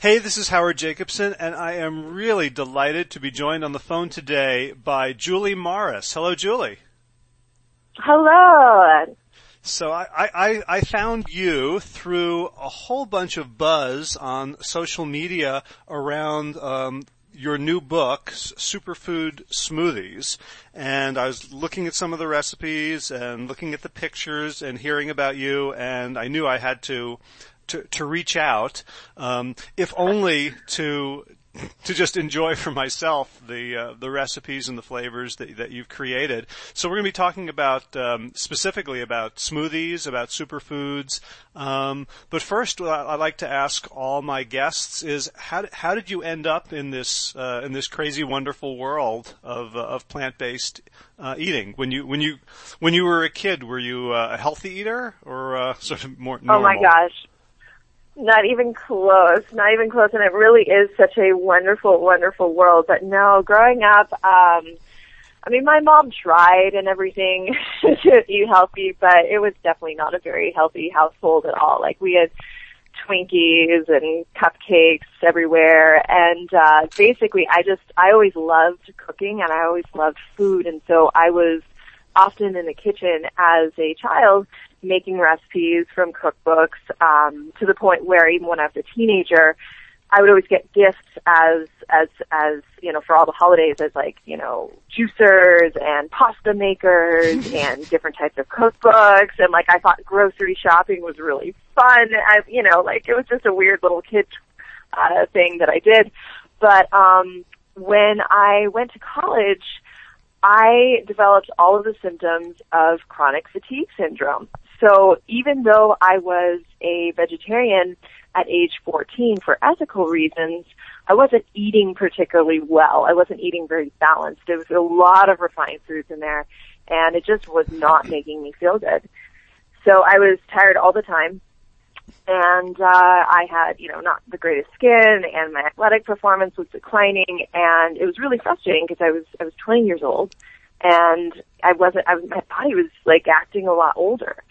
Hey, this is Howard Jacobson, and I am really delighted to be joined on the phone today by Julie Morris. Hello, Julie. Hello. So I, I, I found you through a whole bunch of buzz on social media around um, your new book, Superfood Smoothies, and I was looking at some of the recipes and looking at the pictures and hearing about you, and I knew I had to to, to reach out, um, if only to to just enjoy for myself the uh, the recipes and the flavors that that you've created. So we're going to be talking about um, specifically about smoothies, about superfoods. Um, but first, what I'd like to ask all my guests is how how did you end up in this uh, in this crazy wonderful world of uh, of plant based uh, eating? When you when you when you were a kid, were you uh, a healthy eater or uh, sort of more normal? Oh my gosh. Not even close, not even close. And it really is such a wonderful, wonderful world. But no, growing up, um, I mean, my mom tried and everything to eat healthy, but it was definitely not a very healthy household at all. Like we had Twinkies and cupcakes everywhere. And, uh, basically I just, I always loved cooking and I always loved food. And so I was often in the kitchen as a child making recipes from cookbooks um, to the point where even when I was a teenager, I would always get gifts as as as you know for all the holidays as like you know juicers and pasta makers and different types of cookbooks and like I thought grocery shopping was really fun. I you know like it was just a weird little kid uh, thing that I did. But um, when I went to college, I developed all of the symptoms of chronic fatigue syndrome. So even though I was a vegetarian at age 14 for ethical reasons, I wasn't eating particularly well. I wasn't eating very balanced. There was a lot of refined foods in there and it just was not making me feel good. So I was tired all the time and uh, I had, you know, not the greatest skin, and my athletic performance was declining, and it was really frustrating because I was I was 20 years old, and I wasn't. I was, my body was like acting a lot older.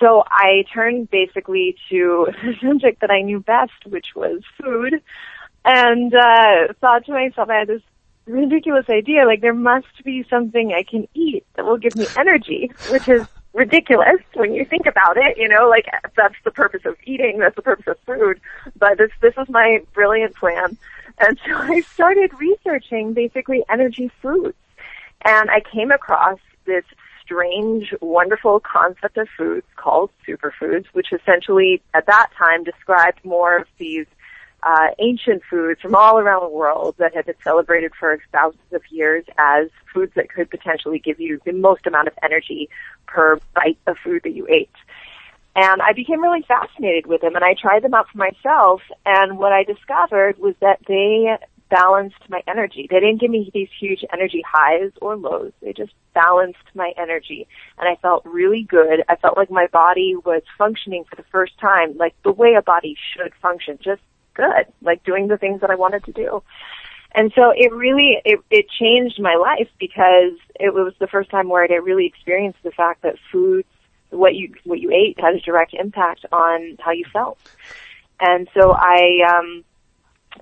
So I turned basically to the subject that I knew best, which was food, and uh, thought to myself, I had this ridiculous idea, like there must be something I can eat that will give me energy, which is ridiculous when you think about it, you know, like that's the purpose of eating, that's the purpose of food. But this this was my brilliant plan. And so I started researching basically energy foods. And I came across this strange, wonderful concept of foods called superfoods, which essentially at that time described more of these uh, ancient foods from all around the world that had been celebrated for thousands of years as foods that could potentially give you the most amount of energy per bite of food that you ate. And I became really fascinated with them and I tried them out for myself and what I discovered was that they balanced my energy. They didn't give me these huge energy highs or lows. They just balanced my energy and I felt really good. I felt like my body was functioning for the first time like the way a body should function, just good, like doing the things that I wanted to do. And so it really, it, it changed my life because it was the first time where I really experienced the fact that food, what you, what you ate had a direct impact on how you felt. And so I, um,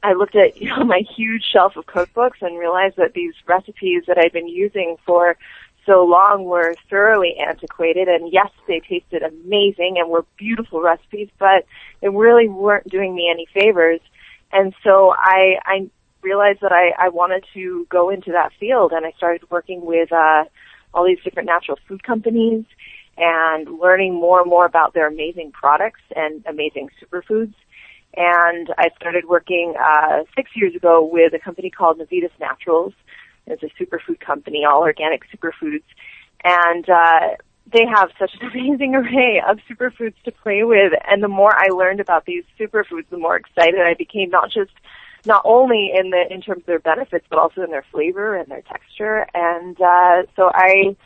I looked at, you know, my huge shelf of cookbooks and realized that these recipes that I'd been using for so long were thoroughly antiquated and yes, they tasted amazing and were beautiful recipes, but they really weren't doing me any favors. And so I, I realized that I, I wanted to go into that field and I started working with, uh, all these different natural food companies and learning more and more about their amazing products and amazing superfoods. And I started working, uh, six years ago with a company called Navitas Naturals, it's a superfood company, all organic superfoods. And, uh, they have such an amazing array of superfoods to play with. And the more I learned about these superfoods, the more excited I became, not just, not only in the, in terms of their benefits, but also in their flavor and their texture. And, uh, so I,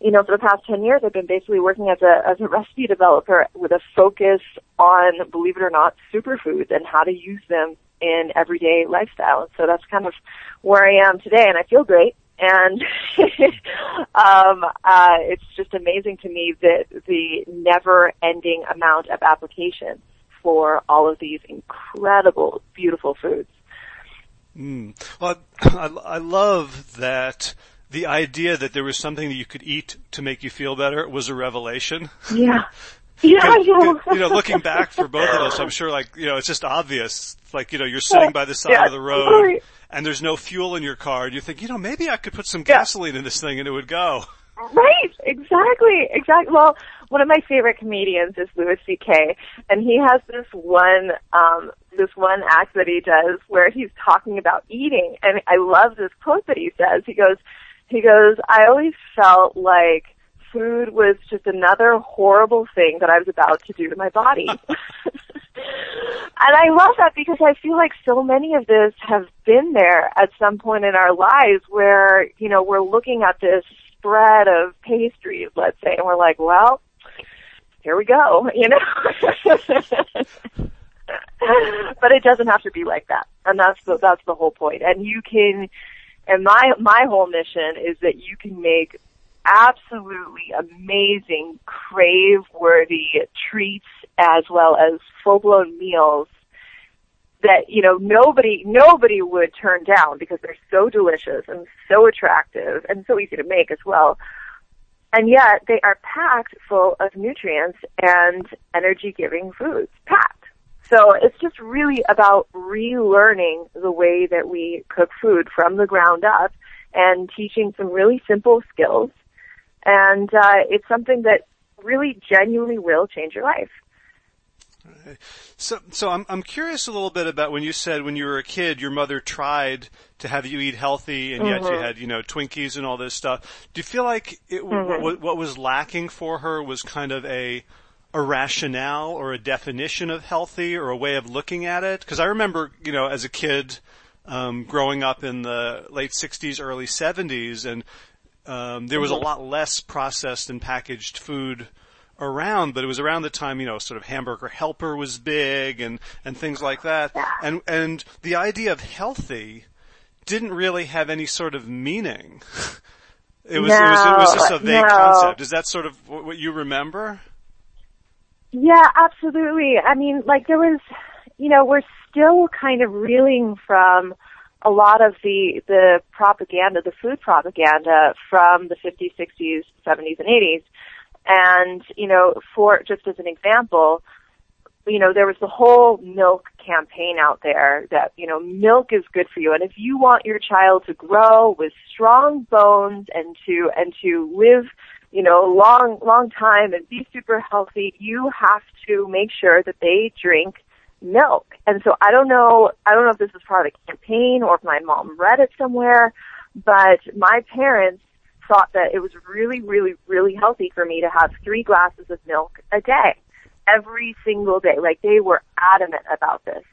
you know, for the past 10 years, I've been basically working as a, as a recipe developer with a focus on, believe it or not, superfoods and how to use them in everyday lifestyle. And So that's kind of where I am today and I feel great. And, um, uh, it's just amazing to me that the never ending amount of applications for all of these incredible, beautiful foods. Mm. Well, I, I love that the idea that there was something that you could eat to make you feel better was a revelation. Yeah. Yeah, yeah. you know, looking back for both of us, I'm sure like, you know, it's just obvious. Like, you know, you're sitting by the side yeah, of the road and there's no fuel in your car and you think, you know, maybe I could put some gasoline in this thing and it would go. Right, exactly, exactly. Well, one of my favorite comedians is Louis C.K. and he has this one, um, this one act that he does where he's talking about eating and I love this quote that he says. He goes, he goes, I always felt like food was just another horrible thing that I was about to do to my body. and I love that because I feel like so many of us have been there at some point in our lives where, you know, we're looking at this spread of pastries, let's say, and we're like, well, here we go, you know? but it doesn't have to be like that. And that's the, that's the whole point. And you can, and my, my whole mission is that you can make absolutely amazing, crave-worthy treats as well as full-blown meals that, you know, nobody, nobody would turn down because they're so delicious and so attractive and so easy to make as well. And yet they are packed full of nutrients and energy-giving foods. Packed. So it's just really about relearning the way that we cook food from the ground up and teaching some really simple skills and uh, it's something that really genuinely will change your life. So, so I'm I'm curious a little bit about when you said when you were a kid, your mother tried to have you eat healthy, and yet mm-hmm. you had you know Twinkies and all this stuff. Do you feel like it, mm-hmm. what, what was lacking for her was kind of a a rationale or a definition of healthy or a way of looking at it? Because I remember, you know, as a kid, um, growing up in the late '60s, early '70s, and um, there was a mm-hmm. lot less processed and packaged food around, but it was around the time, you know, sort of hamburger helper was big and, and things like that. And, and the idea of healthy didn't really have any sort of meaning. it was, no, it was, it was just a vague no. concept. Is that sort of what you remember? Yeah, absolutely. I mean, like there was, you know, we're still kind of reeling from a lot of the the propaganda, the food propaganda from the 50s, 60s, 70s, and 80s. And you know, for just as an example, you know, there was the whole milk campaign out there that you know milk is good for you, and if you want your child to grow with strong bones and to and to live you know, long, long time and be super healthy, you have to make sure that they drink milk. And so I don't know, I don't know if this is part of the campaign or if my mom read it somewhere, but my parents thought that it was really, really, really healthy for me to have three glasses of milk a day, every single day. Like they were adamant about this.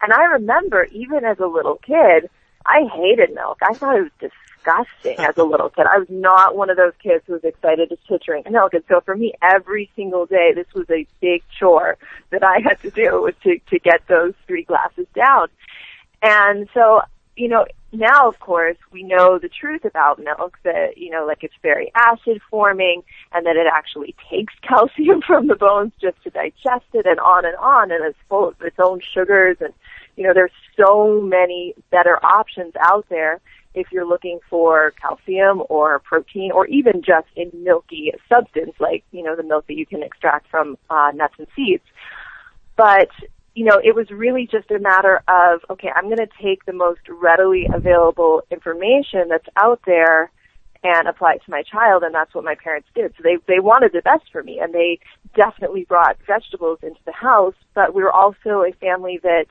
And I remember even as a little kid, I hated milk. I thought it was disgusting as a little kid. I was not one of those kids who was excited to drink milk. And so for me, every single day, this was a big chore that I had to do was to, to get those three glasses down. And so, you know, now of course we know the truth about milk that, you know, like it's very acid forming and that it actually takes calcium from the bones just to digest it and on and on and it's full of its own sugars and, you know, there's so many better options out there if you're looking for calcium or protein or even just a milky substance like, you know, the milk that you can extract from uh, nuts and seeds. But, you know, it was really just a matter of, okay, I'm going to take the most readily available information that's out there and apply it to my child and that's what my parents did. So they they wanted the best for me and they definitely brought vegetables into the house, but we were also a family that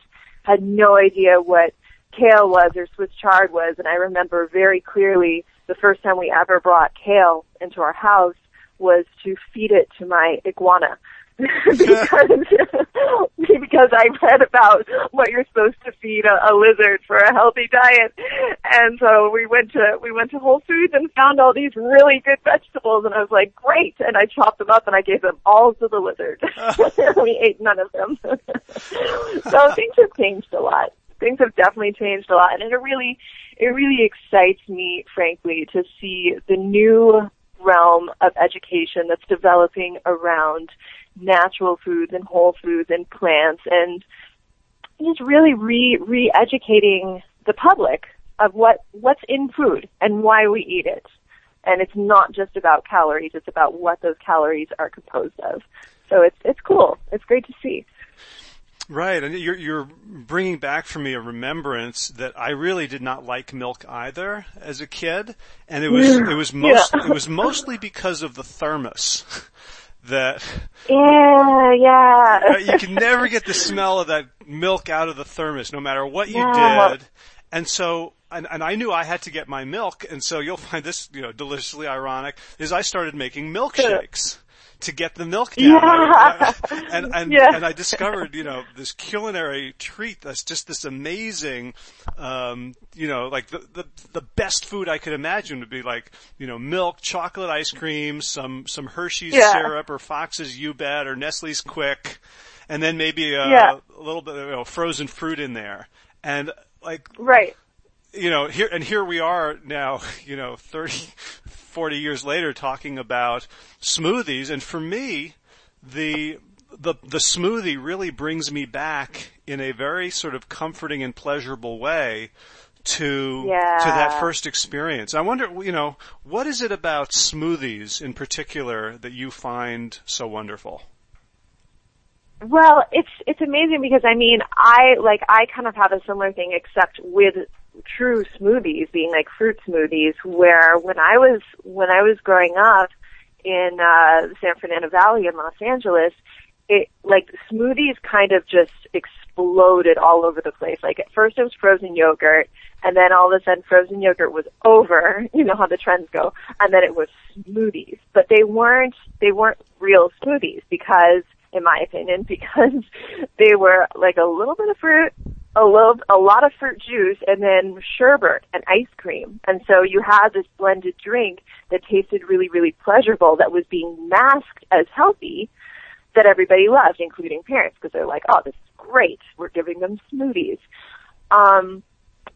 had no idea what kale was or Swiss chard was. And I remember very clearly the first time we ever brought kale into our house was to feed it to my iguana. because because I read about what you're supposed to feed a, a lizard for a healthy diet, and so we went to we went to Whole Foods and found all these really good vegetables, and I was like, great! And I chopped them up and I gave them all to the lizard. we ate none of them. so things have changed a lot things have definitely changed a lot and it really it really excites me frankly to see the new realm of education that's developing around natural foods and whole foods and plants and just really re re-educating the public of what what's in food and why we eat it. And it's not just about calories; it's about what those calories are composed of. So it's it's cool. It's great to see. Right, and you're you're bringing back for me a remembrance that I really did not like milk either as a kid, and it was it was most yeah. it was mostly because of the thermos. that yeah yeah. Uh, you can never get the smell of that milk out of the thermos no matter what you yeah. did. And so and, and I knew I had to get my milk, and so you'll find this, you know, deliciously ironic, is I started making milkshakes to get the milk down. Yeah. and and yeah. and I discovered, you know, this culinary treat that's just this amazing, um, you know, like the, the the best food I could imagine would be like, you know, milk, chocolate ice cream, some some Hershey's yeah. syrup or Fox's U-Bet or Nestle's Quik, and then maybe a, yeah. a little bit of you know, frozen fruit in there. And like right you know, here, and here we are now, you know, 30, 40 years later talking about smoothies. And for me, the, the, the smoothie really brings me back in a very sort of comforting and pleasurable way to, yeah. to that first experience. I wonder, you know, what is it about smoothies in particular that you find so wonderful? Well, it's it's amazing because I mean, I like I kind of have a similar thing except with true smoothies being like fruit smoothies where when I was when I was growing up in uh San Fernando Valley in Los Angeles, it like smoothies kind of just exploded all over the place. Like at first it was frozen yogurt and then all of a sudden frozen yogurt was over, you know how the trends go, and then it was smoothies. But they weren't they weren't real smoothies because in my opinion, because they were like a little bit of fruit, a little, a lot of fruit juice, and then sherbet and ice cream. And so you had this blended drink that tasted really, really pleasurable that was being masked as healthy that everybody loved, including parents, because they're like, oh, this is great. We're giving them smoothies. Um,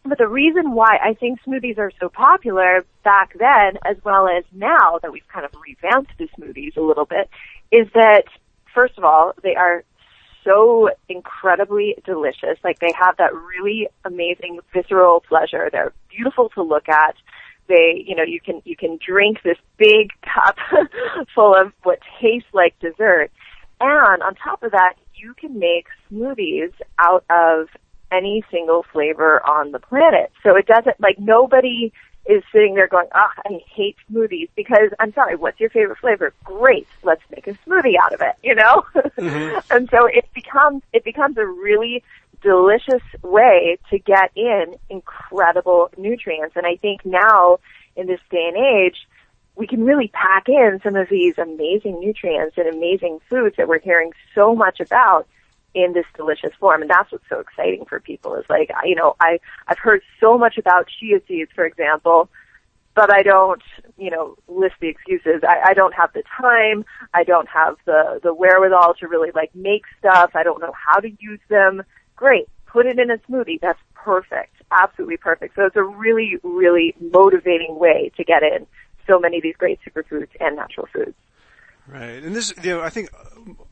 but the reason why I think smoothies are so popular back then, as well as now that we've kind of revamped the smoothies a little bit, is that first of all, they are so incredibly delicious. Like they have that really amazing visceral pleasure. They're beautiful to look at. They, you know, you can, you can drink this big cup full of what tastes like dessert. And on top of that, you can make smoothies out of any single flavor on the planet. So it doesn't, like nobody is sitting there going, "Ah, oh, I hate smoothies," because I'm sorry, what's your favorite flavor? Great, let's make a smoothie out of it, you know. Mm-hmm. and so it becomes it becomes a really delicious way to get in incredible nutrients. And I think now in this day and age, we can really pack in some of these amazing nutrients and amazing foods that we're hearing so much about in this delicious form. And that's what's so exciting for people is like, you know, I, I've heard so much about chia seeds, for example, but I don't, you know, list the excuses. I, I don't have the time. I don't have the, the wherewithal to really like make stuff. I don't know how to use them. Great. Put it in a smoothie. That's perfect. Absolutely perfect. So it's a really, really motivating way to get in so many of these great superfoods and natural foods. Right, and this, you know, I think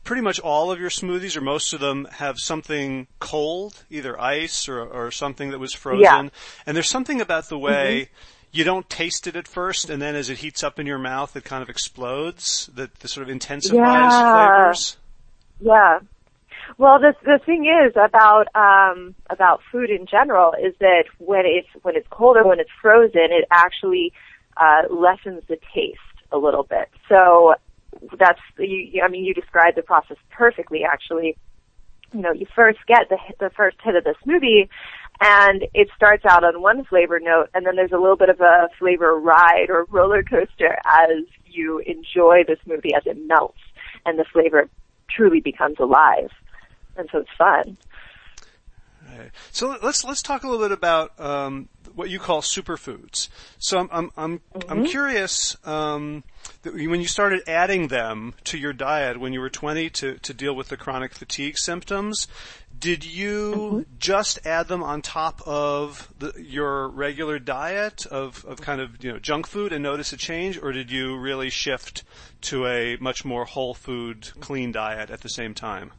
pretty much all of your smoothies or most of them have something cold, either ice or, or something that was frozen. Yeah. And there's something about the way mm-hmm. you don't taste it at first, and then as it heats up in your mouth, it kind of explodes. That, that sort of intensifies yeah. flavors. Yeah. Well, the the thing is about um, about food in general is that when it's when it's cold or when it's frozen, it actually uh, lessens the taste a little bit. So that's you, I mean you described the process perfectly actually. You know, you first get the the first hit of the smoothie and it starts out on one flavor note and then there's a little bit of a flavor ride or roller coaster as you enjoy the smoothie as it melts and the flavor truly becomes alive. And so it's fun. Right. So let's let's talk a little bit about um, what you call superfoods. So I'm I'm I'm, mm-hmm. I'm curious. Um, when you started adding them to your diet when you were 20 to, to deal with the chronic fatigue symptoms, did you mm-hmm. just add them on top of the, your regular diet of, of kind of you know junk food and notice a change, or did you really shift to a much more whole food, clean diet at the same time?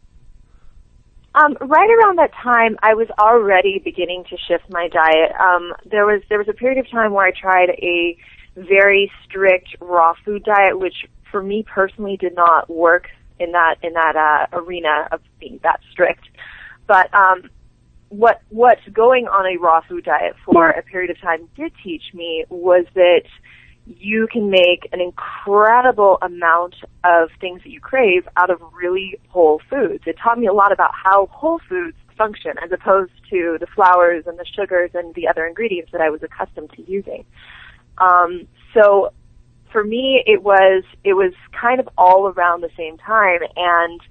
Um, right around that time, I was already beginning to shift my diet. Um, there was there was a period of time where I tried a very strict raw food diet, which for me personally did not work in that in that uh, arena of being that strict. But um, what what going on a raw food diet for a period of time did teach me was that you can make an incredible amount of things that you crave out of really whole foods. It taught me a lot about how whole foods function as opposed to the flours and the sugars and the other ingredients that I was accustomed to using. Um, so for me, it was it was kind of all around the same time, and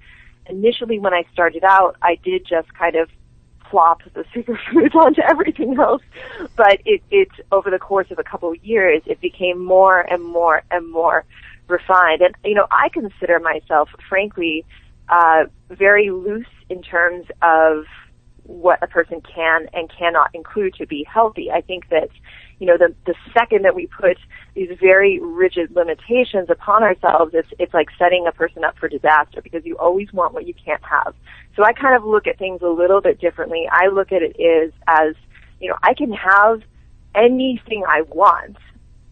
initially when I started out, I did just kind of plop the superfoods onto everything else. But it, it, over the course of a couple of years, it became more and more and more refined. And, you know, I consider myself, frankly, uh, very loose in terms of what a person can and cannot include to be healthy. I think that you know, the, the second that we put these very rigid limitations upon ourselves, it's, it's like setting a person up for disaster because you always want what you can't have. So I kind of look at things a little bit differently. I look at it is as, you know, I can have anything I want,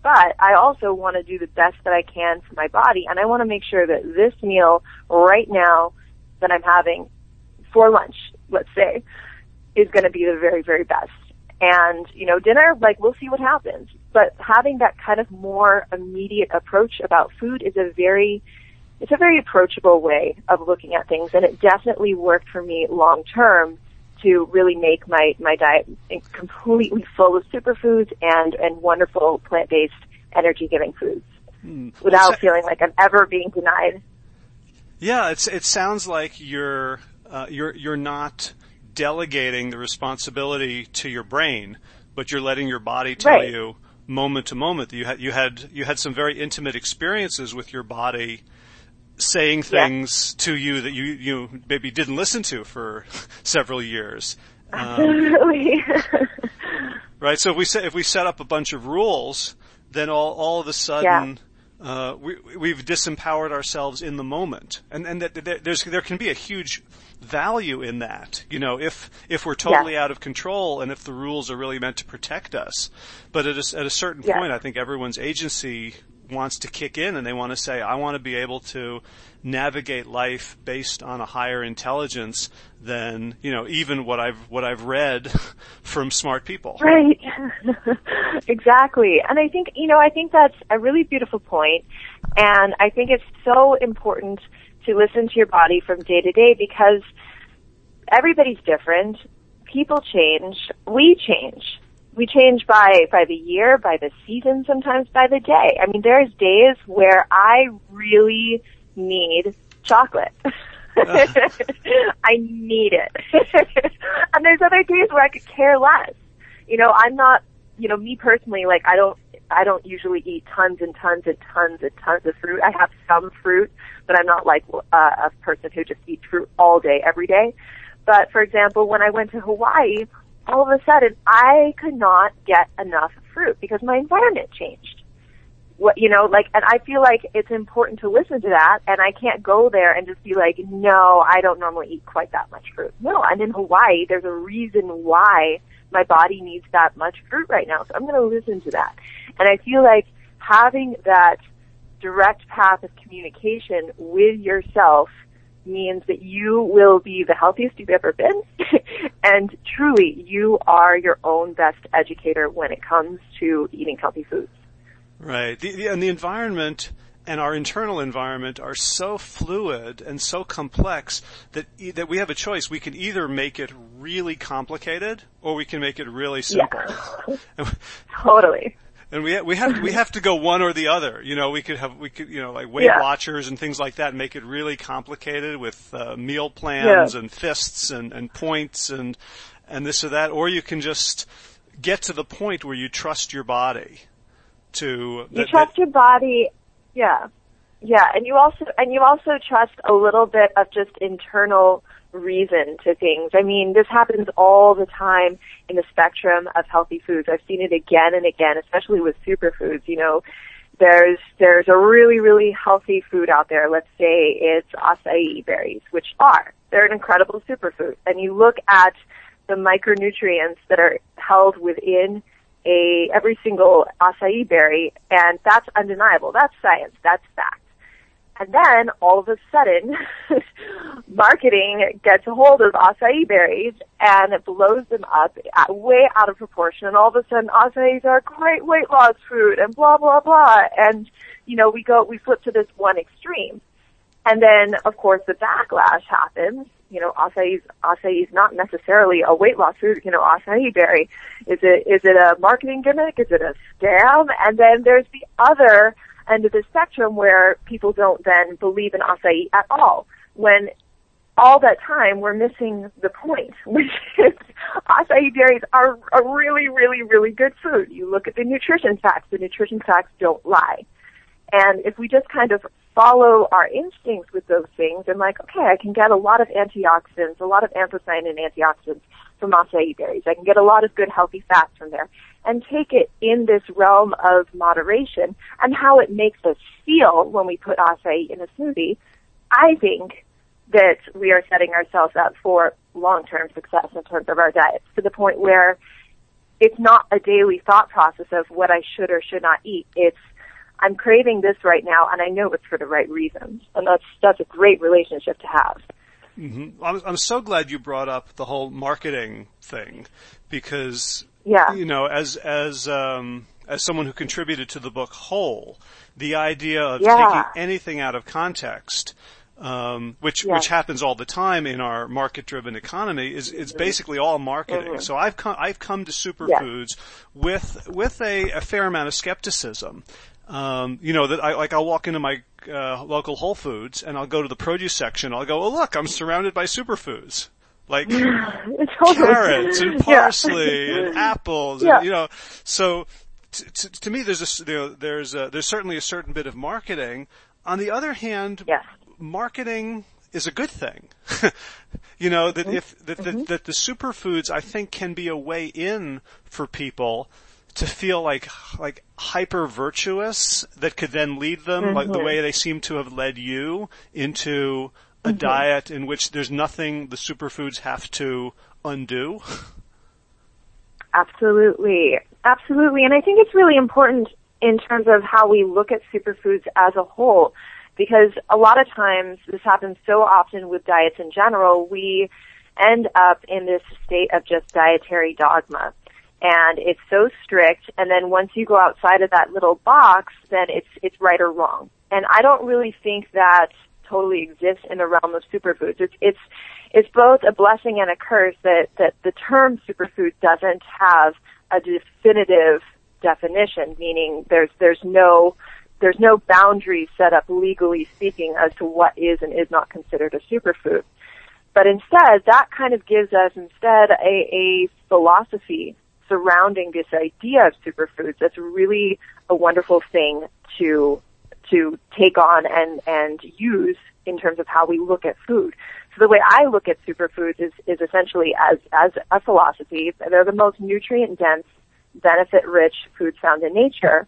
but I also want to do the best that I can for my body and I want to make sure that this meal right now that I'm having for lunch, let's say, is going to be the very, very best. And, you know, dinner, like, we'll see what happens. But having that kind of more immediate approach about food is a very, it's a very approachable way of looking at things. And it definitely worked for me long term to really make my, my diet completely full of superfoods and, and wonderful plant-based energy giving foods hmm. without well, feeling like I'm ever being denied. Yeah, it's, it sounds like you're, uh, you're, you're not, delegating the responsibility to your brain, but you're letting your body tell right. you moment to moment that you had you had you had some very intimate experiences with your body saying things yeah. to you that you you maybe didn't listen to for several years. Absolutely. Um, right. So if we set if we set up a bunch of rules, then all all of a sudden. Yeah. Uh, we, we've disempowered ourselves in the moment, and and that, that there's there can be a huge value in that. You know, if if we're totally yeah. out of control and if the rules are really meant to protect us. But at a, at a certain yeah. point, I think everyone's agency wants to kick in and they want to say, I want to be able to navigate life based on a higher intelligence than, you know, even what I've, what I've read from smart people. Right. exactly. And I think, you know, I think that's a really beautiful point. and I think it's so important to listen to your body from day to day because everybody's different. People change. We change. We change by, by the year, by the season, sometimes by the day. I mean, there's days where I really need chocolate. I need it. and there's other days where I could care less. You know, I'm not, you know, me personally, like I don't I don't usually eat tons and tons and tons and tons of fruit. I have some fruit, but I'm not like uh, a person who just eats fruit all day, every day. But for example, when I went to Hawaii, all of a sudden I could not get enough fruit because my environment changed. What, you know, like, and I feel like it's important to listen to that and I can't go there and just be like, no, I don't normally eat quite that much fruit. No, I'm in Hawaii. There's a reason why my body needs that much fruit right now. So I'm going to listen to that. And I feel like having that direct path of communication with yourself means that you will be the healthiest you've ever been. and truly, you are your own best educator when it comes to eating healthy foods. Right. The, the, and the environment and our internal environment are so fluid and so complex that that we have a choice. We can either make it really complicated or we can make it really simple. Yeah. totally. And we we have we have to go one or the other. You know, we could have we could you know like Weight yeah. Watchers and things like that, and make it really complicated with uh, meal plans yeah. and fists and and points and and this or that, or you can just get to the point where you trust your body to you trust your body Yeah. Yeah, and you also and you also trust a little bit of just internal reason to things. I mean, this happens all the time in the spectrum of healthy foods. I've seen it again and again, especially with superfoods. You know, there's there's a really really healthy food out there. Let's say it's acai berries, which are they're an incredible superfood. And you look at the micronutrients that are held within a every single acai berry, and that's undeniable. That's science. That's fact. And then all of a sudden, marketing gets a hold of acai berries and it blows them up way out of proportion. And all of a sudden, acais are great weight loss food and blah blah blah. And you know, we go we flip to this one extreme. And then, of course, the backlash happens. You know, acai acai is not necessarily a weight loss food. You know, acai berry is it is it a marketing gimmick? Is it a scam? And then there's the other end of the spectrum where people don't then believe in acai at all. When all that time we're missing the point, which is acai berries are a really, really, really good food. You look at the nutrition facts, the nutrition facts don't lie. And if we just kind of follow our instincts with those things and like, okay, I can get a lot of antioxidants, a lot of anthocyanin antioxidants from acai berries. I can get a lot of good healthy fats from there and take it in this realm of moderation and how it makes us feel when we put acai in a smoothie. I think that we are setting ourselves up for long-term success in terms of our diets to the point where it's not a daily thought process of what I should or should not eat. It's I'm craving this right now, and I know it's for the right reasons, and that's that's a great relationship to have. Mm-hmm. I'm, I'm so glad you brought up the whole marketing thing because yeah. you know, as as um, as someone who contributed to the book Whole, the idea of yeah. taking anything out of context um, which Yeah. which happens all the time in our market-driven economy, is is basically all marketing. Mhm. So I've come I've come to superfoods with with a, a fair amount of skepticism. Um, you know that I like I'll walk into my uh, local Whole Foods and I'll go to the produce section. I'll go, oh look, I'm surrounded by superfoods like carrots and Yeah. parsley and apples. Yeah. You know, so t- t- to me, there's a you know, there's a, there's certainly a certain bit of marketing. On the other hand, Yes. marketing is a good thing. you know that if that, Mm-hmm. that that the superfoods I think can be a way in for people to feel like like hyper virtuous that could then lead them like the Mhm. way they seem to have led you into a Mm-hmm. diet in which there's nothing the superfoods have to undo. Absolutely. Absolutely. And I think it's really important in terms of how we look at superfoods as a whole because a lot of times this happens so often with diets in general, we end up in this state of just dietary dogma. And it's so strict and then once you go outside of that little box, then it's it's right or wrong. And I don't really think that totally exists in the realm of superfoods. It's it's it's both a blessing and a curse that that the term superfood doesn't have a definitive definition, meaning there's there's no there's no boundaries set up legally speaking as to what is and is not considered a superfood. But instead, that kind of gives us instead a, a philosophy surrounding this idea of superfoods that's really a wonderful thing to to take on and and use in terms of how we look at food. So the way I look at superfoods is is essentially as as a philosophy. They're the most nutrient dense, benefit rich foods found in nature.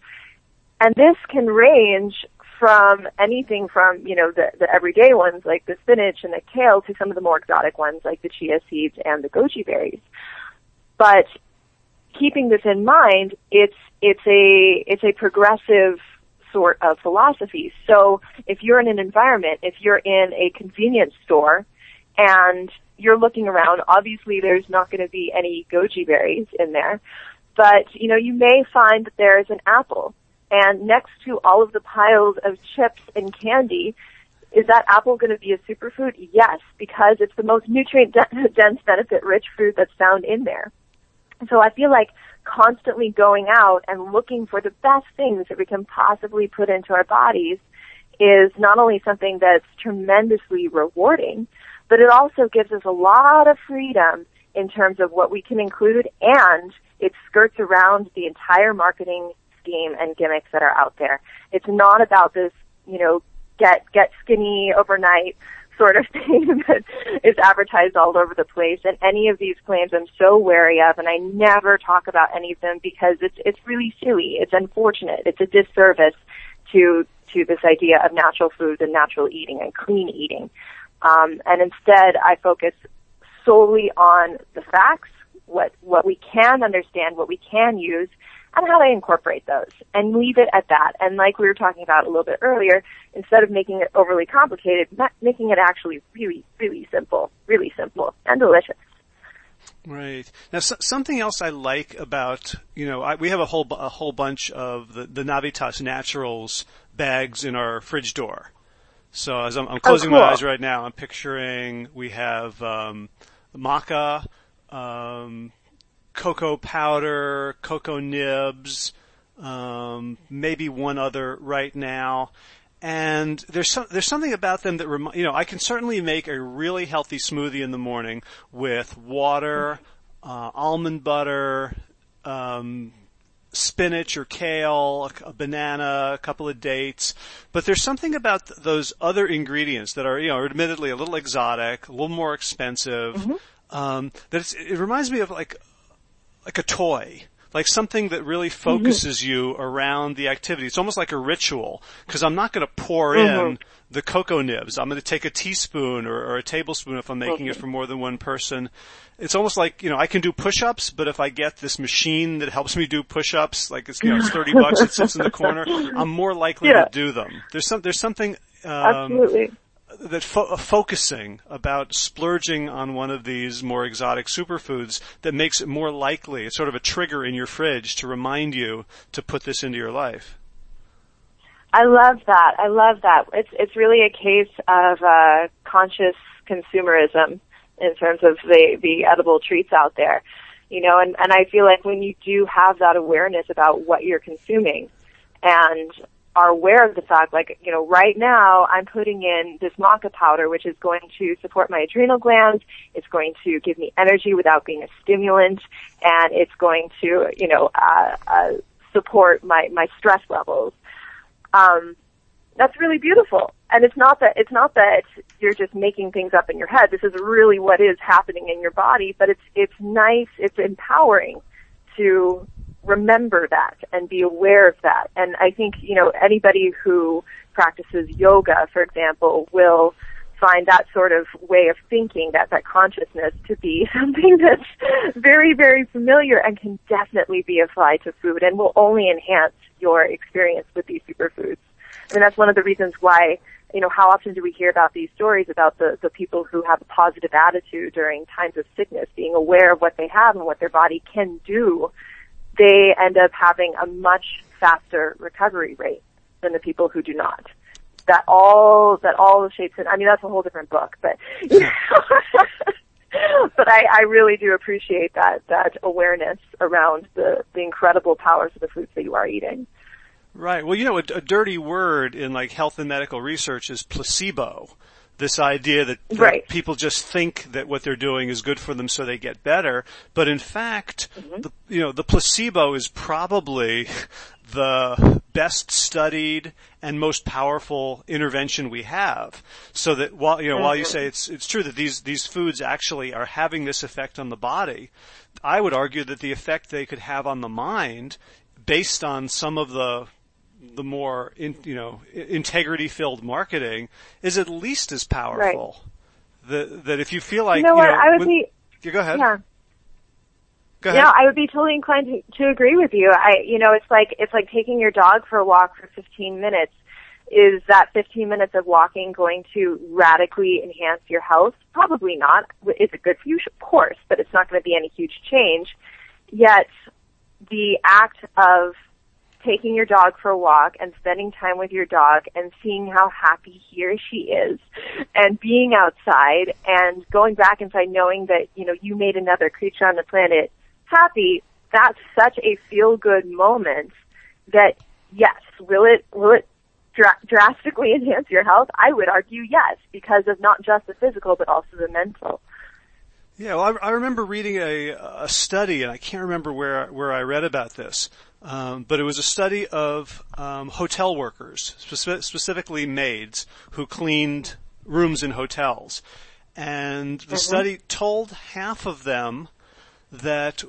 And this can range from anything from, you know, the, the everyday ones like the spinach and the kale to some of the more exotic ones like the chia seeds and the goji berries. But keeping this in mind, it's it's a it's a progressive sort of philosophy. So if you're in an environment, if you're in a convenience store and you're looking around, obviously there's not going to be any goji berries in there, but you know, you may find that there's an apple and next to all of the piles of chips and candy, is that apple going to be a superfood? Yes, because it's the most nutrient dense, benefit rich food that's found in there. So I feel like constantly going out and looking for the best things that we can possibly put into our bodies is not only something that's tremendously rewarding, but it also gives us a lot of freedom in terms of what we can include and it skirts around the entire marketing scheme and gimmicks that are out there. It's not about this, you know, get get skinny overnight sort of thing that is advertised all over the place. And any of these claims I'm so wary of and I never talk about any of them because it's it's really silly. It's unfortunate. It's a disservice to to this idea of natural foods and natural eating and clean eating. Um, and instead I focus solely on the facts, what what we can understand, what we can use, and how they incorporate those and leave it at that. And like we were talking about a little bit earlier, instead of making it overly complicated, making it actually really, really simple, really simple and delicious. Right now, so, something else I like about you know I, we have a whole a whole bunch of the, the Navitas Naturals bags in our fridge door. So as I'm, I'm closing oh, cool. my eyes right now, I'm picturing we have um, maca, um, cocoa powder, cocoa nibs, um, maybe one other right now. And there's some, there's something about them that remi- you know I can certainly make a really healthy smoothie in the morning with water, uh, almond butter, um, spinach or kale, a, banana, a couple of dates. But there's something about th- those other ingredients that are, you know, admittedly a little exotic, a little more expensive. Mm-hmm. Um, that it reminds me of like like a toy, like something that really focuses mm-hmm. you around the activity. It's almost like a ritual because I'm not going to pour mm-hmm. in the cocoa nibs. I'm going to take a teaspoon or, or a tablespoon if I'm making it for more than one person. It's almost like, you know, I can do push-ups, but if I get this machine that helps me do push-ups, like it's, you know, it's 30 bucks, it sits in the corner, I'm more likely yeah. to do them. There's some, there's something, um, Absolutely that fo- uh, focusing about splurging on one of these more exotic superfoods that makes it more likely, it's sort of a trigger in your fridge to remind you to put this into your life. I love that. I love that. It's it's really a case of uh, conscious consumerism in terms of the the edible treats out there, you know. And and I feel like when you do have that awareness about what you're consuming, and are aware of the fact, like, you know, right now I'm putting in this maca powder, which is going to support my adrenal glands. It's going to give me energy without being a stimulant, and it's going to, you know, uh, uh, support my my stress levels. Um, that's really beautiful, and it's not that it's not that you're just making things up in your head. This is really what is happening in your body, but it's it's nice, it's empowering to remember that and be aware of that. And I think, you know, anybody who practices yoga, for example, will find that sort of way of thinking, that, that consciousness to be something that's very, very familiar and can definitely be applied to food and will only enhance your experience with these superfoods. Mean, that's one of the reasons why, you know, how often do we hear about these stories about the, the people who have a positive attitude during times of sickness, being aware of what they have and what their body can do they end up having a much faster recovery rate than the people who do not. That all that all shapes. It. I mean, that's a whole different book, but but I, I really do appreciate that that awareness around the the incredible powers of the foods that you are eating. Right. Well, you know, a, a dirty word in like health and medical research is placebo this idea that, that right. people just think that what they're doing is good for them so they get better. But in fact, mm-hmm. the, you know, the placebo is probably the best studied and most powerful intervention we have. So that while, you know, while you mm-hmm. say it's, it's true that these, these foods actually are having this effect on the body, I would argue that the effect they could have on the mind based on some of the the more in, you know integrity filled marketing is at least as powerful. Right. That that if you feel like you know, you know, I would be yeah, go ahead. Yeah. Go ahead. Yeah, I would be totally inclined to, to agree with you. I, you know, it's like it's like taking your dog for a walk for 15 minutes. Is that 15 minutes of walking going to radically enhance your health? Probably not. Is it good for you? Of course, but it's not going to be any huge change. Yet, the act of taking your dog for a walk and spending time with your dog and seeing how happy he or she is and being outside and going back inside knowing that, you know, you made another creature on the planet happy, that's such a feel good moment that yes, will it, will it dra- drastically enhance your health? I would argue yes, because of not just the physical but also the mental. Yeah, well, I, I remember reading a, a study, and I can't remember where where I read about this, um, but it was a study of um, hotel workers, speci- specifically maids, who cleaned rooms in hotels, and the mm-hmm. study told half of them that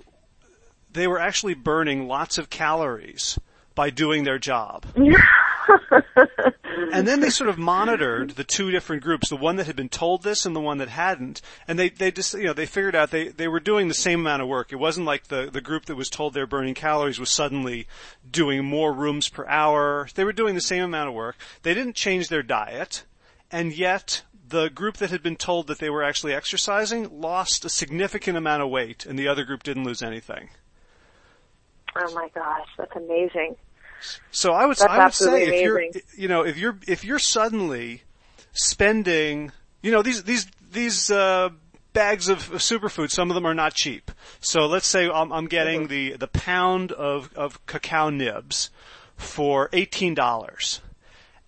they were actually burning lots of calories by doing their job. and then they sort of monitored the two different groups, the one that had been told this and the one that hadn't, and they, they just, you know, they figured out they, they were doing the same amount of work. It wasn't like the, the group that was told they're burning calories was suddenly doing more rooms per hour. They were doing the same amount of work. They didn't change their diet, and yet the group that had been told that they were actually exercising lost a significant amount of weight, and the other group didn't lose anything. Oh my gosh, that's amazing. So I would, That's I would say if you're, you know, if you're, if you're suddenly spending, you know, these, these, these, uh, bags of, of superfood, some of them are not cheap. So let's say I'm, I'm getting mm-hmm. the, the pound of, of cacao nibs for $18.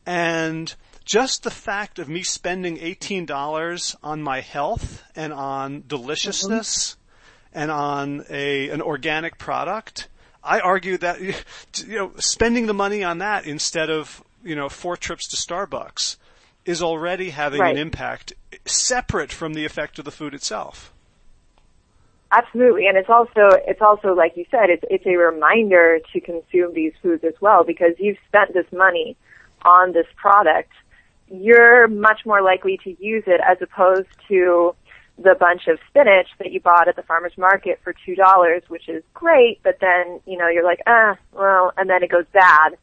And just the fact of me spending $18 on my health and on deliciousness mm-hmm. and on a, an organic product I argue that you know spending the money on that instead of you know four trips to Starbucks is already having right. an impact separate from the effect of the food itself. Absolutely, and it's also it's also like you said, it's it's a reminder to consume these foods as well because you've spent this money on this product. You're much more likely to use it as opposed to the bunch of spinach that you bought at the farmer's market for two dollars, which is great, but then, you know, you're like, ah, well, and then it goes bad.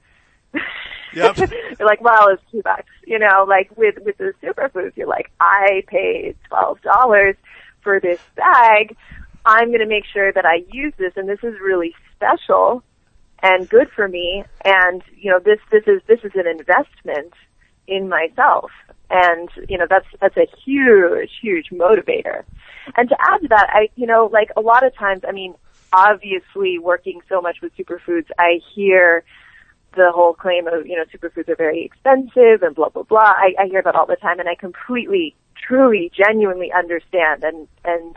Yep. you're like, well, it's two bucks. You know, like with, with the superfoods, you're like, I paid twelve dollars for this bag. I'm gonna make sure that I use this and this is really special and good for me and, you know, this, this is, this is an investment in myself. And, you know, that's, that's a huge, huge motivator. And to add to that, I, you know, like a lot of times, I mean, obviously working so much with superfoods, I hear the whole claim of, you know, superfoods are very expensive and blah, blah, blah. I, I hear that all the time and I completely, truly, genuinely understand and, and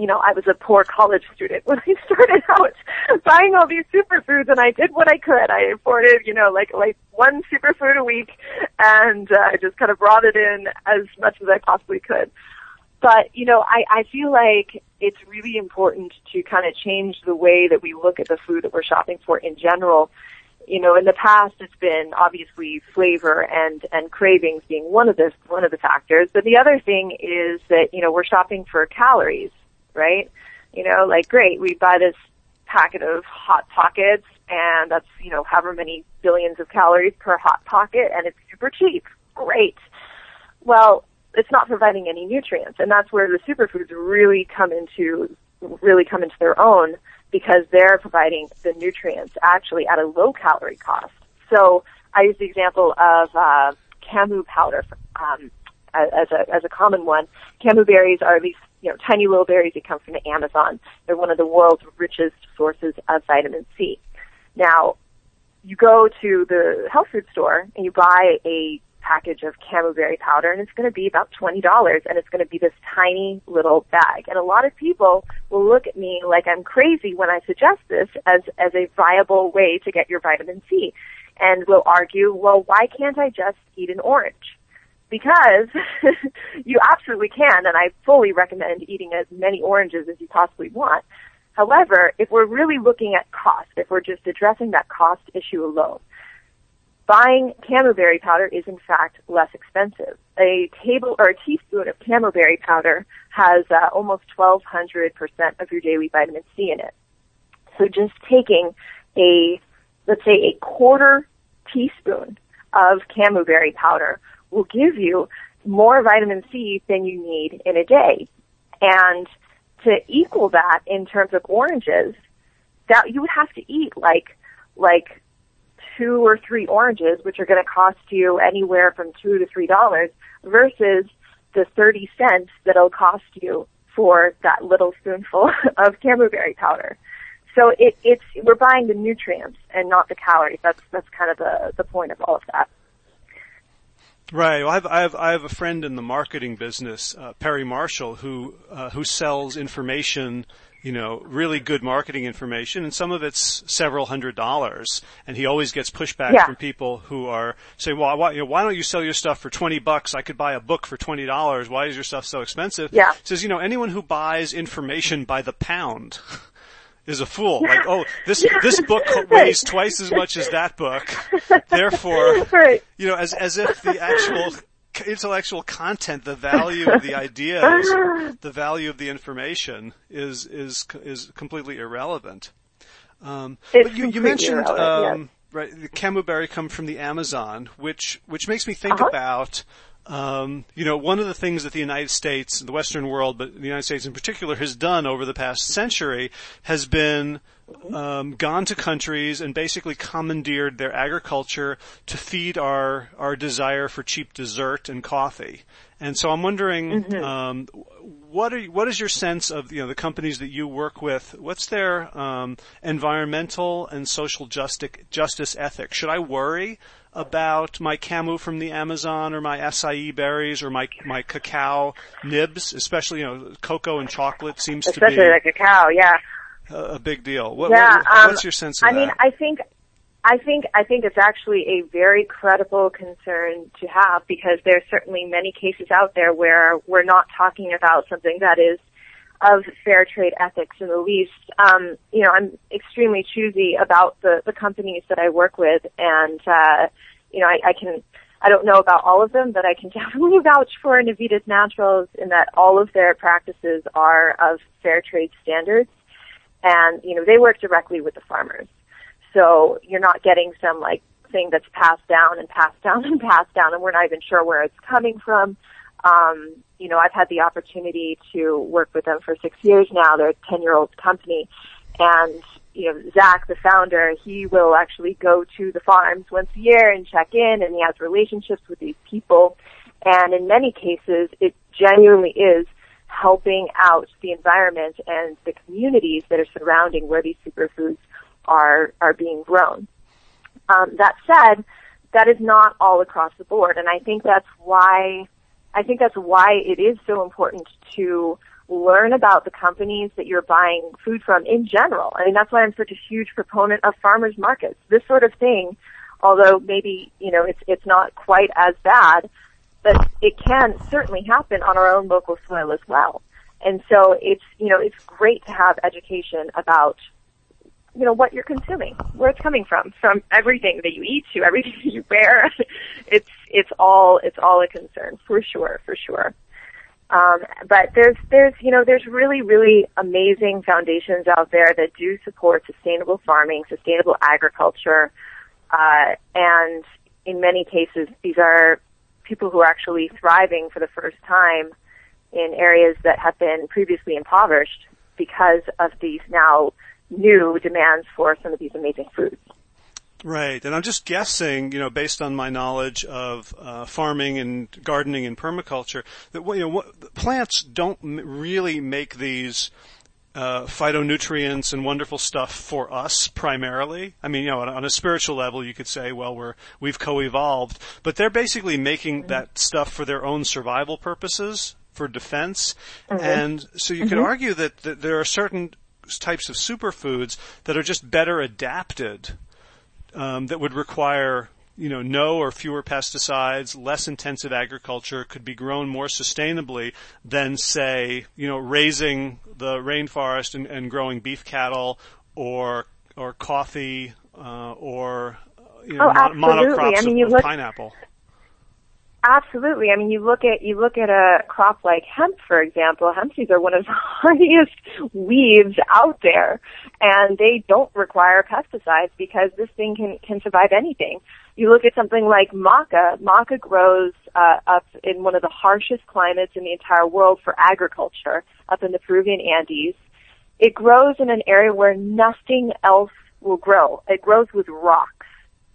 you know, I was a poor college student when I started out buying all these superfoods and I did what I could. I afforded, you know, like, like one superfood a week and uh, I just kind of brought it in as much as I possibly could. But, you know, I, I feel like it's really important to kind of change the way that we look at the food that we're shopping for in general. You know, in the past it's been obviously flavor and, and cravings being one of the, one of the factors. But the other thing is that, you know, we're shopping for calories right? You know, like great, we buy this packet of hot pockets and that's, you know, however many billions of calories per hot pocket and it's super cheap. Great. Well, it's not providing any nutrients and that's where the superfoods really come into, really come into their own because they're providing the nutrients actually at a low calorie cost. So I use the example of, uh, camu powder, um, as a, as a common one. Camu berries are these you know, tiny little berries that come from the Amazon. They're one of the world's richest sources of vitamin C. Now, you go to the health food store and you buy a package of camu powder and it's going to be about $20 and it's going to be this tiny little bag. And a lot of people will look at me like I'm crazy when I suggest this as, as a viable way to get your vitamin C and will argue, well, why can't I just eat an orange? Because you absolutely can, and I fully recommend eating as many oranges as you possibly want. However, if we're really looking at cost, if we're just addressing that cost issue alone, buying camuberry powder is in fact less expensive. A table or a teaspoon of camuberry powder has uh, almost 1200% of your daily vitamin C in it. So just taking a, let's say a quarter teaspoon of camuberry powder will give you more vitamin C than you need in a day. And to equal that in terms of oranges, that you would have to eat like, like two or three oranges, which are going to cost you anywhere from two to three dollars versus the 30 cents that it'll cost you for that little spoonful of camuberry powder. So it, it's, we're buying the nutrients and not the calories. That's, that's kind of the, the point of all of that. Right. Well, I have, I have, I have a friend in the marketing business, uh, Perry Marshall, who, uh, who sells information you know, really good marketing information and some of it's several hundred dollars. And he always gets pushback yeah. from people who are saying, well, why, you know, why don't you sell your stuff for 20 bucks? I could buy a book for $20. Why is your stuff so expensive? Yeah. He says, you know, anyone who buys information by the pound is a fool. Like, oh, this, this book weighs twice as much as that book. Therefore, right. you know, as, as if the actual intellectual content, the value of the ideas, the value of the information is is is completely irrelevant. Um, but you, you mentioned um, yes. right the camu berry come from the Amazon, which which makes me think uh-huh. about. Um, you know, one of the things that the United States, the Western world, but the United States in particular, has done over the past century has been um, gone to countries and basically commandeered their agriculture to feed our our desire for cheap dessert and coffee. And so I'm wondering, mm-hmm. um, what are what is your sense of you know the companies that you work with? What's their um, environmental and social justice justice ethic? Should I worry about my camu from the Amazon or my acai berries or my my cacao nibs, especially you know cocoa and chocolate seems especially to be especially the cacao, yeah a big deal. What, yeah, what, um, what's your sense of I that? mean, I think, I think, I think it's actually a very credible concern to have because there's certainly many cases out there where we're not talking about something that is of fair trade ethics in the least. Um, you know, I'm extremely choosy about the, the companies that I work with and, uh, you know, I, I can, I don't know about all of them, but I can definitely vouch for Navitas Naturals in that all of their practices are of fair trade standards and you know they work directly with the farmers. So you're not getting some like thing that's passed down and passed down and passed down, and we're not even sure where it's coming from. Um, you know, I've had the opportunity to work with them for six years now. They're a ten-year-old company, and you know, Zach, the founder, he will actually go to the farms once a year and check in, and he has relationships with these people. And in many cases, it genuinely is helping out the environment and the communities that are surrounding where these superfoods are are being grown. Um, that said, that is not all across the board, and I think that's why I think that's why it is so important to learn about the companies that you're buying food from in general. I mean, that's why I'm such a huge proponent of farmers markets. This sort of thing, although maybe you know it's it's not quite as bad, but it can certainly happen on our own local soil as well. And so it's, you know, it's great to have education about, you know, what you're consuming, where it's coming from, from everything that you eat to everything that you wear. it's, it's all, it's all a concern for sure, for sure. Um, but there's, there's, you know, there's really, really amazing foundations out there that do support sustainable farming, sustainable agriculture, uh, and in many cases, these are people who are actually thriving for the first time in areas that have been previously impoverished because of these now new demands for some of these amazing foods. Right, and I'm just guessing, you know, based on my knowledge of uh, farming and gardening and permaculture, that you know, what, plants don't really make these uh, phytonutrients and wonderful stuff for us primarily. I mean, you know, on, on, a spiritual level, you could say, well, we're we've co-evolved, but they're basically making mm-hmm. that stuff for their own survival purposes, for defense, mm-hmm. and so you mm-hmm. could argue that, that there are certain types of superfoods that are just better adapted um, that would require you know, no or fewer pesticides, less intensive agriculture could be grown more sustainably than say, you know, razing the rainforest and, and growing beef cattle or or coffee uh, or you know, oh, monocrops I mean, of, you of look, pineapple. Absolutely. I mean, you look at you look at a crop like hemp, for example. Hemp seeds are one of the hardiest weeds out there, and they don't require pesticides because this thing can can survive anything. You look at something like maca. Maca grows uh, up in one of the harshest climates in the entire world for agriculture, up in the Peruvian Andes. It grows in an area where nothing else will grow. It grows with rocks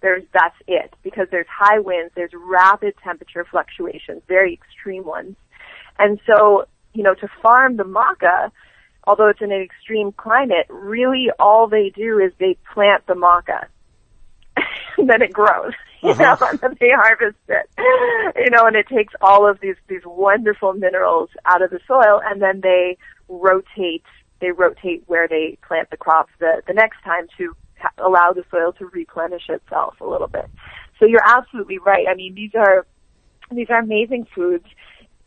there's that's it because there's high winds, there's rapid temperature fluctuations, very extreme ones. And so, you know, to farm the maca, although it's in an extreme climate, really all they do is they plant the maca. and then it grows. you uh-huh. know, and then they harvest it, you know, and it takes all of these these wonderful minerals out of the soil, and then they rotate they rotate where they plant the crops the the next time to allow the soil to replenish itself a little bit. So you're absolutely right. I mean, these are these are amazing foods.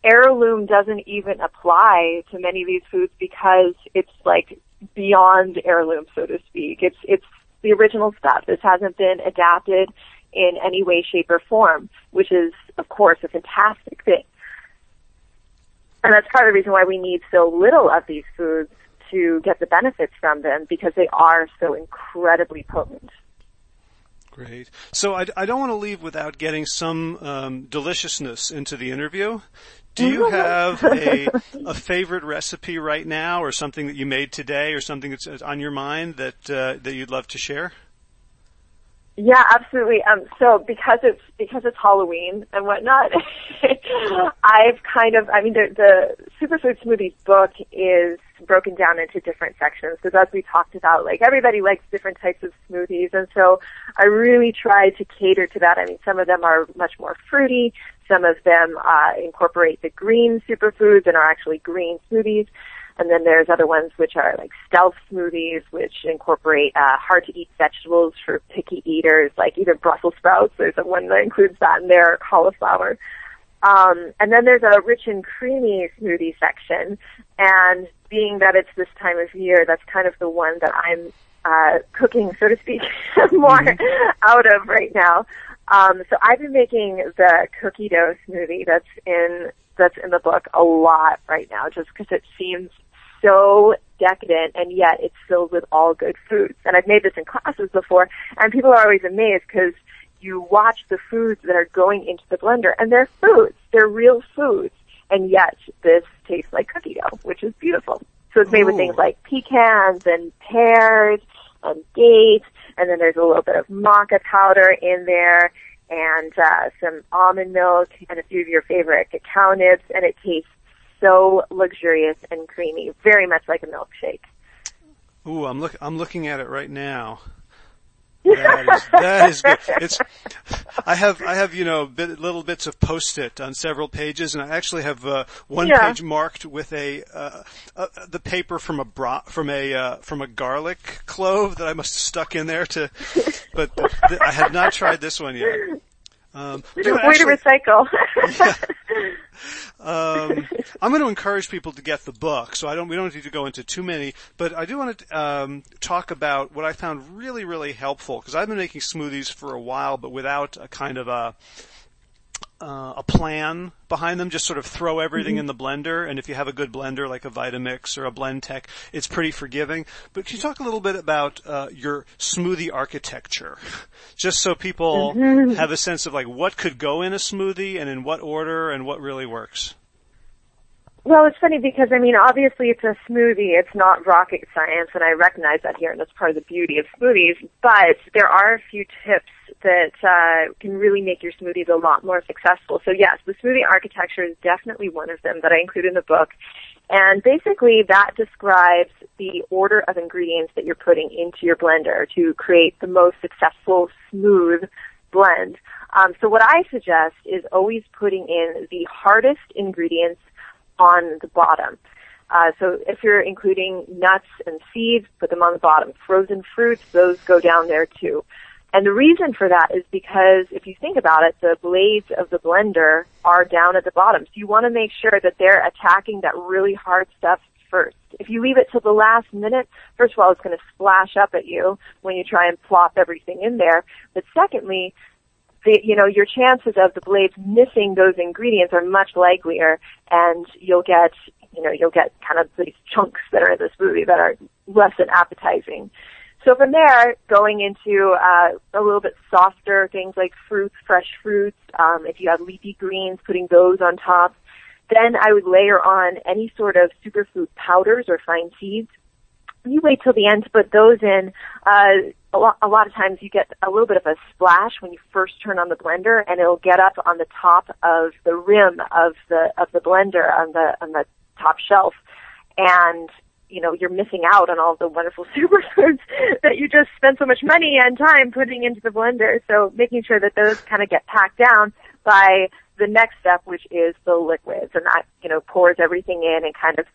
Heirloom doesn't even apply to many of these foods because it's like beyond heirloom, so to speak. It's it's the original stuff. This hasn't been adapted in any way, shape, or form, which is, of course, a fantastic thing. And that's part of the reason why we need so little of these foods to get the benefits from them because they are so incredibly potent. Great. So I, I don't want to leave without getting some um, deliciousness into the interview. Do you have a, a favorite recipe right now, or something that you made today, or something that's on your mind that uh, that you'd love to share? Yeah, absolutely. Um, so because it's because it's Halloween and whatnot, I've kind of I mean the the superfood smoothies book is broken down into different sections because as we talked about, like everybody likes different types of smoothies, and so I really try to cater to that. I mean, some of them are much more fruity, some of them uh, incorporate the green superfoods and are actually green smoothies. And then there's other ones which are like stealth smoothies, which incorporate uh, hard to eat vegetables for picky eaters, like either Brussels sprouts. There's a one that includes that in there, cauliflower. Um, and then there's a rich and creamy smoothie section. And being that it's this time of year, that's kind of the one that I'm uh, cooking, so to speak, more mm-hmm. out of right now. Um, so I've been making the cookie dough smoothie that's in that's in the book a lot right now, just because it seems so decadent and yet it's filled with all good foods. And I've made this in classes before and people are always amazed because you watch the foods that are going into the blender and they're foods. They're real foods. And yet this tastes like cookie dough, which is beautiful. So it's made Ooh. with things like pecans and pears and dates and then there's a little bit of maca powder in there and uh, some almond milk and a few of your favorite cacao nibs and it tastes so luxurious and creamy, very much like a milkshake. Ooh, I'm look I'm looking at it right now. That is, that is good. It's, I have, I have, you know, bit, little bits of post-it on several pages and I actually have, uh, one yeah. page marked with a, uh, uh, the paper from a bra, from a, uh, from a garlic clove that I must have stuck in there to, but th- I have not tried this one yet. Um, Way actually, to recycle. yeah. um, I'm going to encourage people to get the book, so I don't. We don't need to go into too many, but I do want to um, talk about what I found really, really helpful because I've been making smoothies for a while, but without a kind of a uh, a plan behind them. Just sort of throw everything mm-hmm. in the blender, and if you have a good blender like a Vitamix or a Blendtec, it's pretty forgiving. But can you talk a little bit about uh, your smoothie architecture, just so people mm-hmm. have a sense of like what could go in a smoothie and in what order and what really works? Well, it's funny because I mean, obviously it's a smoothie. It's not rocket science, and I recognize that here, and that's part of the beauty of smoothies. But there are a few tips that uh, can really make your smoothies a lot more successful. So yes, the smoothie architecture is definitely one of them that I include in the book. And basically that describes the order of ingredients that you're putting into your blender to create the most successful, smooth blend. Um, so what I suggest is always putting in the hardest ingredients on the bottom. Uh, so if you're including nuts and seeds, put them on the bottom. Frozen fruits, those go down there too. And the reason for that is because if you think about it, the blades of the blender are down at the bottom. So you want to make sure that they're attacking that really hard stuff first. If you leave it till the last minute, first of all, it's going to splash up at you when you try and plop everything in there. But secondly, the, you know, your chances of the blades missing those ingredients are much likelier and you'll get, you know, you'll get kind of these chunks that are in the smoothie that are less than appetizing. So from there, going into uh, a little bit softer things like fruits, fresh fruits. Um, if you have leafy greens, putting those on top. Then I would layer on any sort of superfood powders or fine seeds. You wait till the end to put those in. Uh, a lot, a lot of times you get a little bit of a splash when you first turn on the blender, and it'll get up on the top of the rim of the of the blender on the on the top shelf, and you know, you're missing out on all the wonderful superfoods that you just spent so much money and time putting into the blender. So making sure that those kind of get packed down by the next step, which is the liquids, and that, you know, pours everything in and kind of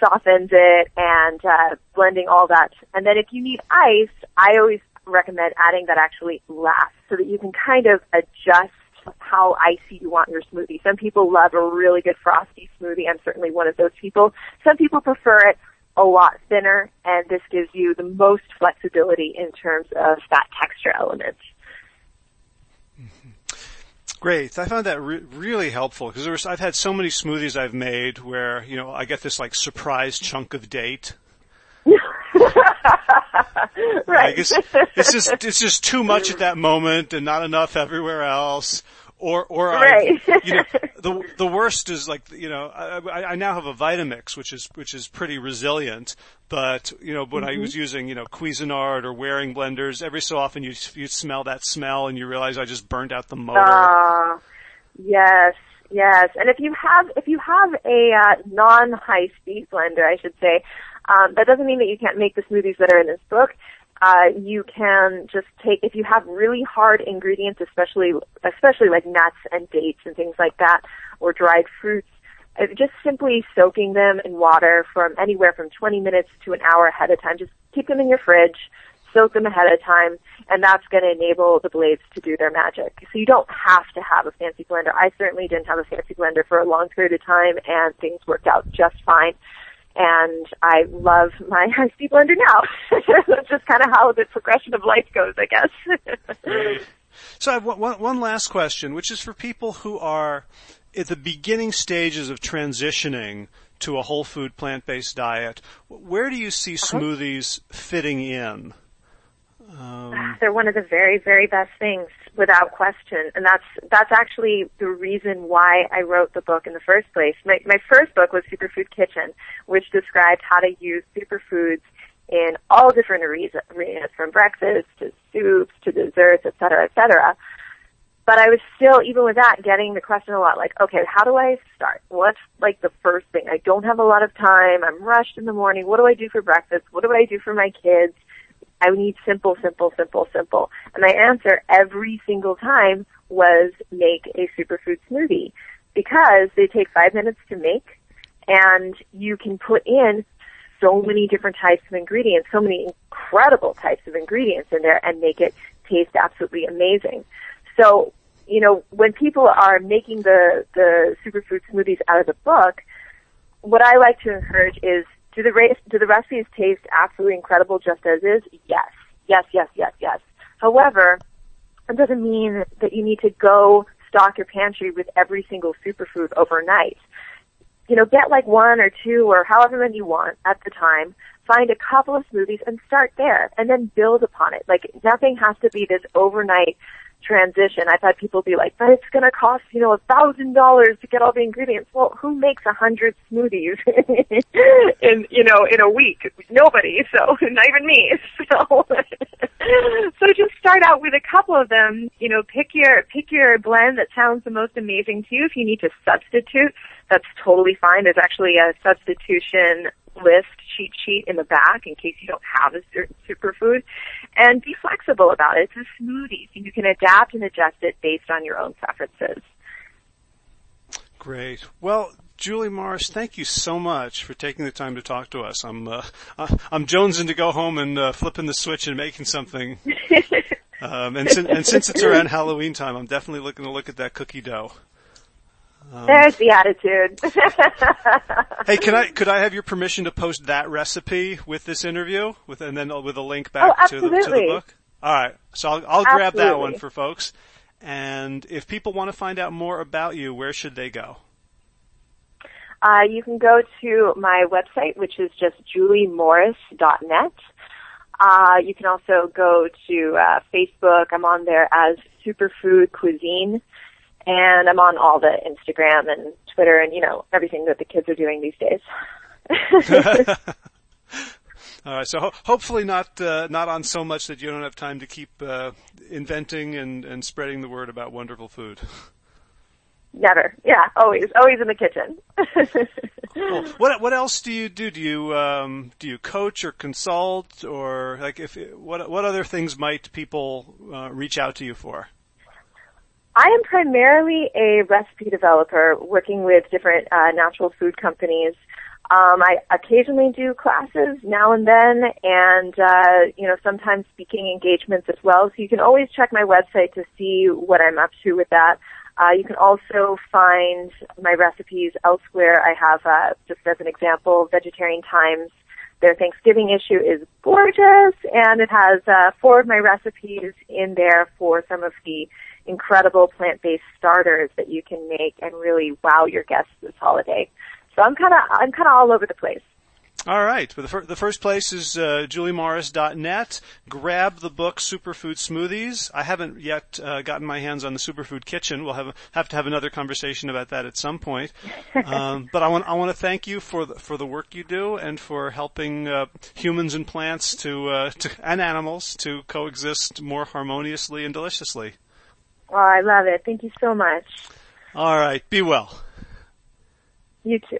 softens it and uh, blending all that. And then if you need ice, I always recommend adding that actually last so that you can kind of adjust how icy you want your smoothie. Some people love a really good frosty smoothie. I'm certainly one of those people. Some people prefer it a lot thinner, and this gives you the most flexibility in terms of that texture element. Great. I found that re- really helpful because I've had so many smoothies I've made where, you know, I get this like surprise chunk of date. right. it's, it's just, it's just too much at that moment and not enough everywhere else. Or, or right. I, you know, the the worst is like, you know, I, I now have a Vitamix, which is which is pretty resilient. But you know, when mm-hmm. I was using, you know, Cuisinart or Waring blenders, every so often you you smell that smell and you realize I just burned out the motor. Uh, yes, yes. And if you have if you have a uh, non high speed blender, I should say, um, that doesn't mean that you can't make the smoothies that are in this book uh, you can just take if you have really hard ingredients, especially especially like nuts and dates and things like that, or dried fruits. Uh, just simply soaking them in water from anywhere from 20 minutes to an hour ahead of time. Just keep them in your fridge, soak them ahead of time, and that's going to enable the blades to do their magic. So you don't have to have a fancy blender. I certainly didn't have a fancy blender for a long period of time, and things worked out just fine and I love my high speed blender now. That's just kind of how the progression of life goes, I guess. so I have one, one last question, which is for people who are at the beginning stages of transitioning to a whole food plant-based diet. Where do you see uh-huh. smoothies fitting in? Um, They're one of the very, very best things, without question, and that's that's actually the reason why I wrote the book in the first place. My my first book was Superfood Kitchen, which described how to use superfoods in all different arenas, from breakfast to soups to desserts, et cetera, et cetera. But I was still, even with that, getting the question a lot like, okay, how do I start? What's like the first thing? I don't have a lot of time. I'm rushed in the morning. What do I do for breakfast? What do I do for my kids? I need simple, simple, simple, simple. And my answer every single time was make a superfood smoothie because they take five minutes to make and you can put in so many different types of ingredients, so many incredible types of ingredients in there and make it taste absolutely amazing. So, you know, when people are making the, the superfood smoothies out of the book, what I like to encourage is do the do the recipes taste absolutely incredible just as is? Yes, yes, yes, yes, yes. However, it doesn't mean that you need to go stock your pantry with every single superfood overnight. You know, get like one or two or however many you want at the time. Find a couple of smoothies and start there, and then build upon it. Like nothing has to be this overnight transition. I've had people be like, but it's going to cost, you know, a thousand dollars to get all the ingredients. Well, who makes a hundred smoothies in, you know, in a week? Nobody. So not even me. So, so just start out with a couple of them, you know, pick your, pick your blend that sounds the most amazing to you. If you need to substitute, that's totally fine. There's actually a substitution list cheat sheet in the back in case you don't have a certain superfood. And be flexible about it. It's a smoothie, so you can adapt and adjust it based on your own preferences. Great. Well, Julie Morris, thank you so much for taking the time to talk to us. I'm uh, I'm jonesing to go home and uh, flipping the switch and making something. um, and, sin- and since it's around Halloween time, I'm definitely looking to look at that cookie dough. Um, There's the attitude. hey, can I could I have your permission to post that recipe with this interview, with and then with a link back oh, to, the, to the book? All right, so I'll, I'll grab that one for folks. And if people want to find out more about you, where should they go? Uh, you can go to my website, which is just juliemorris.net. Uh, you can also go to uh, Facebook. I'm on there as Superfood Cuisine and I'm on all the Instagram and Twitter and you know everything that the kids are doing these days. all right, so ho- hopefully not uh, not on so much that you don't have time to keep uh, inventing and, and spreading the word about wonderful food. Never. Yeah, always, always in the kitchen. cool. What what else do you do? Do you um, do you coach or consult or like if what what other things might people uh, reach out to you for? I am primarily a recipe developer working with different uh, natural food companies. Um, I occasionally do classes now and then, and uh, you know sometimes speaking engagements as well. So you can always check my website to see what I'm up to with that. Uh, you can also find my recipes elsewhere. I have, uh, just as an example, Vegetarian Times. Their Thanksgiving issue is gorgeous, and it has uh, four of my recipes in there for some of the incredible plant-based starters that you can make and really wow your guests this holiday. So I'm kind of I'm kind of all over the place. All right. Well, the, fir- the first place is uh, juliemorris.net. Grab the book Superfood Smoothies. I haven't yet uh, gotten my hands on the Superfood Kitchen. We'll have have to have another conversation about that at some point. Um, but I want I want to thank you for the, for the work you do and for helping uh, humans and plants to, uh, to and animals to coexist more harmoniously and deliciously. Oh, I love it. Thank you so much. All right. Be well. You too.